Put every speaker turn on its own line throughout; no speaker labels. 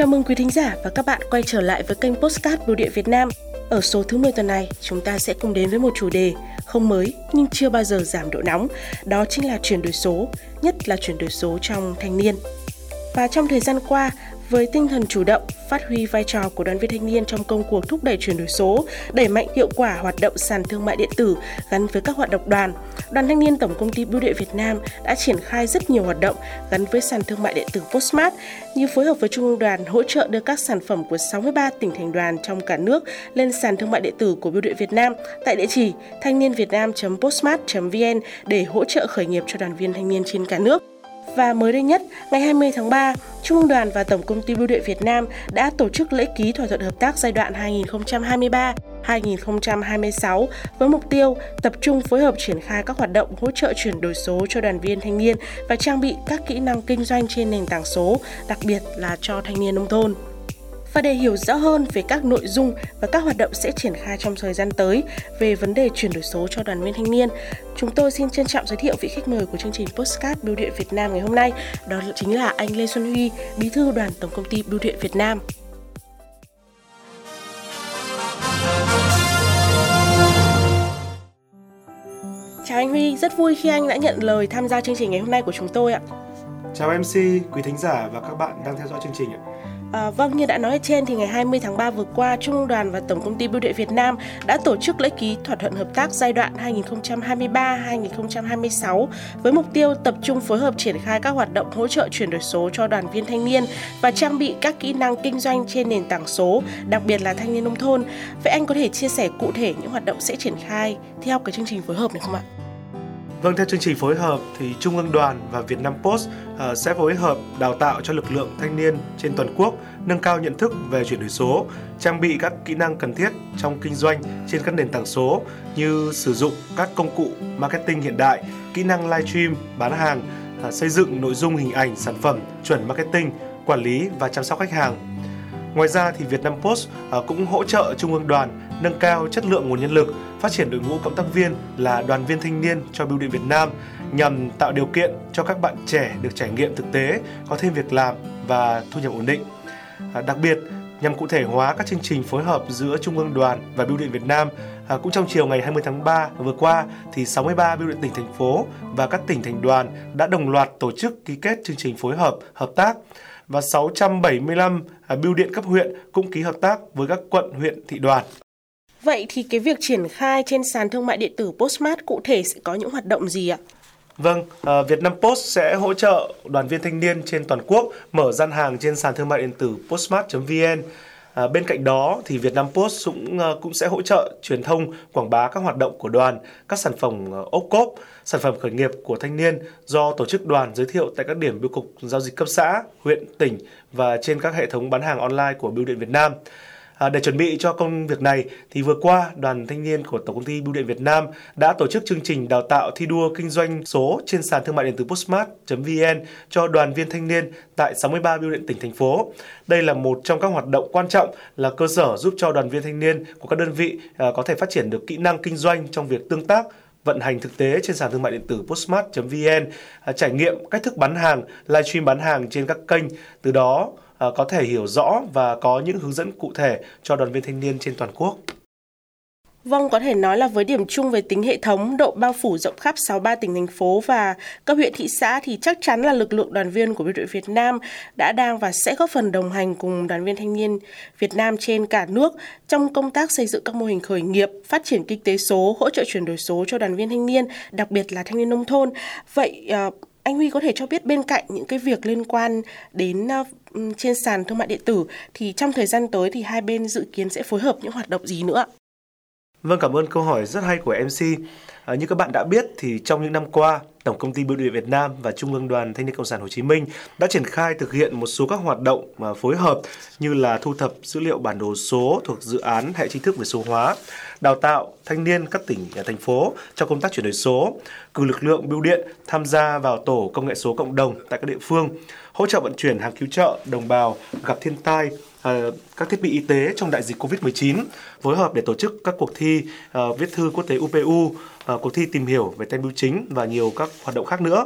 Chào mừng quý thính giả và các bạn quay trở lại với kênh Postcard Bưu điện Việt Nam. Ở số thứ 10 tuần này, chúng ta sẽ cùng đến với một chủ đề không mới nhưng chưa bao giờ giảm độ nóng, đó chính là chuyển đổi số, nhất là chuyển đổi số trong thanh niên. Và trong thời gian qua, với tinh thần chủ động, phát huy vai trò của đoàn viên thanh niên trong công cuộc thúc đẩy chuyển đổi số, đẩy mạnh hiệu quả hoạt động sàn thương mại điện tử gắn với các hoạt động đoàn, Đoàn Thanh niên Tổng công ty Bưu điện Việt Nam đã triển khai rất nhiều hoạt động gắn với sàn thương mại điện tử Postmart như phối hợp với Trung ương đoàn hỗ trợ đưa các sản phẩm của 63 tỉnh thành đoàn trong cả nước lên sàn thương mại điện tử của Bưu điện Việt Nam tại địa chỉ thanh niên việt nam.postmart.vn để hỗ trợ khởi nghiệp cho đoàn viên thanh niên trên cả nước. Và mới đây nhất, ngày 20 tháng 3, Trung ương đoàn và Tổng công ty Bưu điện Việt Nam đã tổ chức lễ ký thỏa thuận hợp tác giai đoạn 2023. 2026 với mục tiêu tập trung phối hợp triển khai các hoạt động hỗ trợ chuyển đổi số cho đoàn viên thanh niên và trang bị các kỹ năng kinh doanh trên nền tảng số, đặc biệt là cho thanh niên nông thôn. Và để hiểu rõ hơn về các nội dung và các hoạt động sẽ triển khai trong thời gian tới về vấn đề chuyển đổi số cho đoàn viên thanh niên, chúng tôi xin trân trọng giới thiệu vị khách mời của chương trình Postcard Bưu điện Việt Nam ngày hôm nay, đó chính là anh Lê Xuân Huy, Bí thư đoàn Tổng công ty Bưu điện Việt Nam. Chào anh Huy, rất vui khi anh đã nhận lời tham gia chương trình ngày hôm nay của chúng tôi ạ.
Chào MC, quý thính giả và các bạn đang theo dõi chương trình ạ.
À, vâng, như đã nói ở trên thì ngày 20 tháng 3 vừa qua, Trung đoàn và Tổng công ty Bưu điện Việt Nam đã tổ chức lễ ký thỏa thuận hợp tác giai đoạn 2023-2026 với mục tiêu tập trung phối hợp triển khai các hoạt động hỗ trợ chuyển đổi số cho đoàn viên thanh niên và trang bị các kỹ năng kinh doanh trên nền tảng số, đặc biệt là thanh niên nông thôn. Vậy anh có thể chia sẻ cụ thể những hoạt động sẽ triển khai theo cái chương trình phối hợp này không ạ?
Vâng, theo chương trình phối hợp thì Trung ương đoàn và Việt Nam Post uh, sẽ phối hợp đào tạo cho lực lượng thanh niên trên toàn quốc nâng cao nhận thức về chuyển đổi số, trang bị các kỹ năng cần thiết trong kinh doanh trên các nền tảng số như sử dụng các công cụ marketing hiện đại, kỹ năng live stream bán hàng, uh, xây dựng nội dung hình ảnh sản phẩm chuẩn marketing, quản lý và chăm sóc khách hàng. Ngoài ra thì Việt Nam Post uh, cũng hỗ trợ Trung ương đoàn nâng cao chất lượng nguồn nhân lực, phát triển đội ngũ cộng tác viên là đoàn viên thanh niên cho Bưu điện Việt Nam nhằm tạo điều kiện cho các bạn trẻ được trải nghiệm thực tế, có thêm việc làm và thu nhập ổn định. À, đặc biệt, nhằm cụ thể hóa các chương trình phối hợp giữa Trung ương đoàn và Bưu điện Việt Nam, à, cũng trong chiều ngày 20 tháng 3 vừa qua thì 63 bưu điện tỉnh thành phố và các tỉnh thành đoàn đã đồng loạt tổ chức ký kết chương trình phối hợp hợp tác và 675 à, bưu điện cấp huyện cũng ký hợp tác với các quận, huyện, thị đoàn.
Vậy thì cái việc triển khai trên sàn thương mại điện tử Postmart cụ thể sẽ có những hoạt động gì ạ?
Vâng, Vietnam Việt Nam Post sẽ hỗ trợ đoàn viên thanh niên trên toàn quốc mở gian hàng trên sàn thương mại điện tử postmart.vn. À, bên cạnh đó thì Việt Nam Post cũng ờ, cũng sẽ hỗ trợ truyền thông quảng bá các hoạt động của đoàn, các sản phẩm ốc cốp, sản phẩm khởi nghiệp của thanh niên do tổ chức đoàn giới thiệu tại các điểm bưu cục giao dịch cấp xã, huyện, tỉnh và trên các hệ thống bán hàng online của Bưu điện Việt Nam. À, để chuẩn bị cho công việc này thì vừa qua đoàn thanh niên của Tổng công ty Bưu điện Việt Nam đã tổ chức chương trình đào tạo thi đua kinh doanh số trên sàn thương mại điện tử postmart.vn cho đoàn viên thanh niên tại 63 bưu điện tỉnh thành phố. Đây là một trong các hoạt động quan trọng là cơ sở giúp cho đoàn viên thanh niên của các đơn vị à, có thể phát triển được kỹ năng kinh doanh trong việc tương tác vận hành thực tế trên sàn thương mại điện tử postmart.vn, à, trải nghiệm cách thức bán hàng, livestream bán hàng trên các kênh, từ đó Ờ, có thể hiểu rõ và có những hướng dẫn cụ thể cho đoàn viên thanh niên trên toàn quốc.
Vâng, có thể nói là với điểm chung về tính hệ thống, độ bao phủ rộng khắp 63 tỉnh thành phố và các huyện thị xã thì chắc chắn là lực lượng đoàn viên của Biêu đội Việt Nam đã đang và sẽ góp phần đồng hành cùng đoàn viên thanh niên Việt Nam trên cả nước trong công tác xây dựng các mô hình khởi nghiệp, phát triển kinh tế số, hỗ trợ chuyển đổi số cho đoàn viên thanh niên, đặc biệt là thanh niên nông thôn. Vậy ờ, anh Huy có thể cho biết bên cạnh những cái việc liên quan đến uh, trên sàn thương mại điện tử thì trong thời gian tới thì hai bên dự kiến sẽ phối hợp những hoạt động gì nữa?
Vâng, cảm ơn câu hỏi rất hay của MC. À, như các bạn đã biết thì trong những năm qua, Tổng công ty Bưu điện Việt Nam và Trung ương Đoàn Thanh niên Cộng sản Hồ Chí Minh đã triển khai thực hiện một số các hoạt động mà phối hợp như là thu thập dữ liệu bản đồ số thuộc dự án hệ chính thức về số hóa, đào tạo thanh niên các tỉnh à, thành phố cho công tác chuyển đổi số, cử lực lượng bưu điện tham gia vào tổ công nghệ số cộng đồng tại các địa phương, hỗ trợ vận chuyển hàng cứu trợ đồng bào gặp thiên tai, À, các thiết bị y tế trong đại dịch Covid-19, phối hợp để tổ chức các cuộc thi uh, viết thư quốc tế UPU, uh, à, cuộc thi tìm hiểu về tem bưu chính và nhiều các hoạt động khác nữa.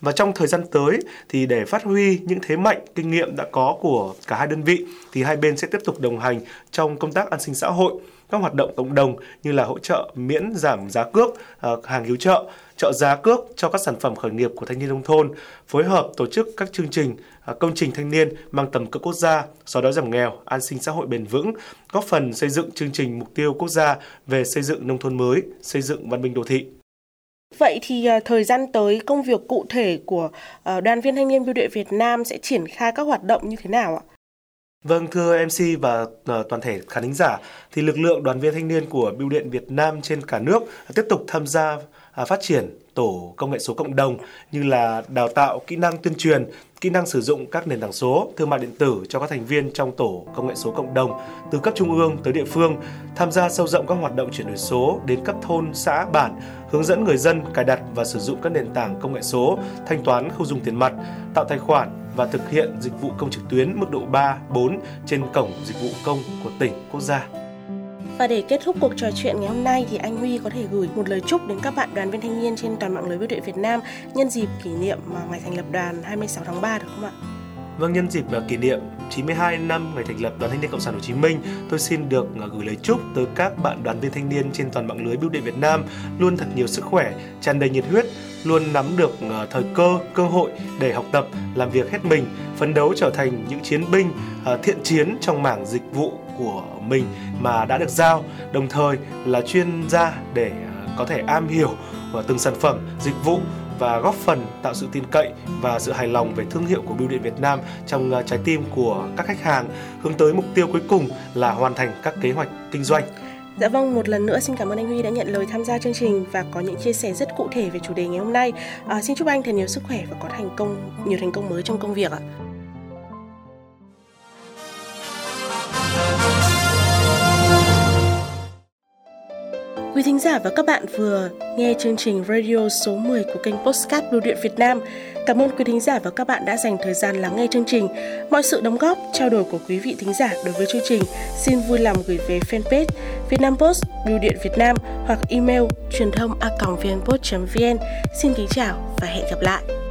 Và trong thời gian tới thì để phát huy những thế mạnh, kinh nghiệm đã có của cả hai đơn vị thì hai bên sẽ tiếp tục đồng hành trong công tác an sinh xã hội, các hoạt động cộng đồng như là hỗ trợ miễn giảm giá cước ờ, hàng cứu trợ, trợ giá cước cho các sản phẩm khởi nghiệp của thanh niên nông thôn, phối hợp tổ chức các chương trình ờ, công trình thanh niên mang tầm cỡ quốc gia, xóa đói giảm nghèo, an sinh xã hội bền vững, góp phần xây dựng chương trình mục tiêu quốc gia về xây dựng nông thôn mới, xây dựng văn minh đô thị.
Vậy thì ờ, thời gian tới công việc cụ thể của đoàn viên thanh niên bưu điện Việt Nam sẽ triển khai các hoạt động như thế nào ạ?
Vâng, thưa MC và uh, toàn thể khán thính giả, thì lực lượng đoàn viên thanh niên của Bưu điện Việt Nam trên cả nước tiếp tục tham gia uh, phát triển tổ công nghệ số cộng đồng như là đào tạo kỹ năng tuyên truyền, kỹ năng sử dụng các nền tảng số, thương mại điện tử cho các thành viên trong tổ công nghệ số cộng đồng từ cấp trung ương tới địa phương, tham gia sâu rộng các hoạt động chuyển đổi số đến cấp thôn, xã, bản, hướng dẫn người dân cài đặt và sử dụng các nền tảng công nghệ số, thanh toán không dùng tiền mặt, tạo tài khoản và thực hiện dịch vụ công trực tuyến mức độ 3, 4 trên cổng dịch vụ công của tỉnh, quốc gia.
Và để kết thúc cuộc trò chuyện ngày hôm nay thì anh Huy có thể gửi một lời chúc đến các bạn đoàn viên thanh niên trên toàn mạng lưới bưu điện Việt Nam nhân dịp kỷ niệm ngày thành lập đoàn 26 tháng 3 được không ạ?
Vâng, nhân dịp kỷ niệm 92 năm ngày thành lập Đoàn Thanh niên Cộng sản Hồ Chí Minh, tôi xin được à, gửi lời chúc tới các bạn đoàn viên thanh niên trên toàn mạng lưới bưu điện Việt Nam luôn thật nhiều sức khỏe, tràn đầy nhiệt huyết, luôn nắm được ờ, thời cơ, cơ hội để học tập, làm việc hết mình, phấn đấu trở thành những chiến binh ờ, thiện chiến trong mảng dịch vụ của mình mà đã được giao, đồng thời là chuyên gia để ờ, có thể am hiểu từng sản phẩm, dịch vụ và góp phần tạo sự tin cậy và sự hài lòng về thương hiệu của Bưu điện Việt Nam trong trái tim của các khách hàng hướng tới mục tiêu cuối cùng là hoàn thành các kế hoạch kinh doanh.
Dạ vâng, một lần nữa xin cảm ơn anh Huy đã nhận lời tham gia chương trình và có những chia sẻ rất cụ thể về chủ đề ngày hôm nay. À, xin chúc anh thật nhiều sức khỏe và có thành công, nhiều thành công mới trong công việc ạ. Quý thính giả và các bạn vừa nghe chương trình radio số 10 của kênh Postcard Bưu điện Việt Nam. Cảm ơn quý thính giả và các bạn đã dành thời gian lắng nghe chương trình. Mọi sự đóng góp, trao đổi của quý vị thính giả đối với chương trình xin vui lòng gửi về fanpage Vietnam Post Bưu điện Việt Nam hoặc email truyền thông a vnpost.vn. Xin kính chào và hẹn gặp lại.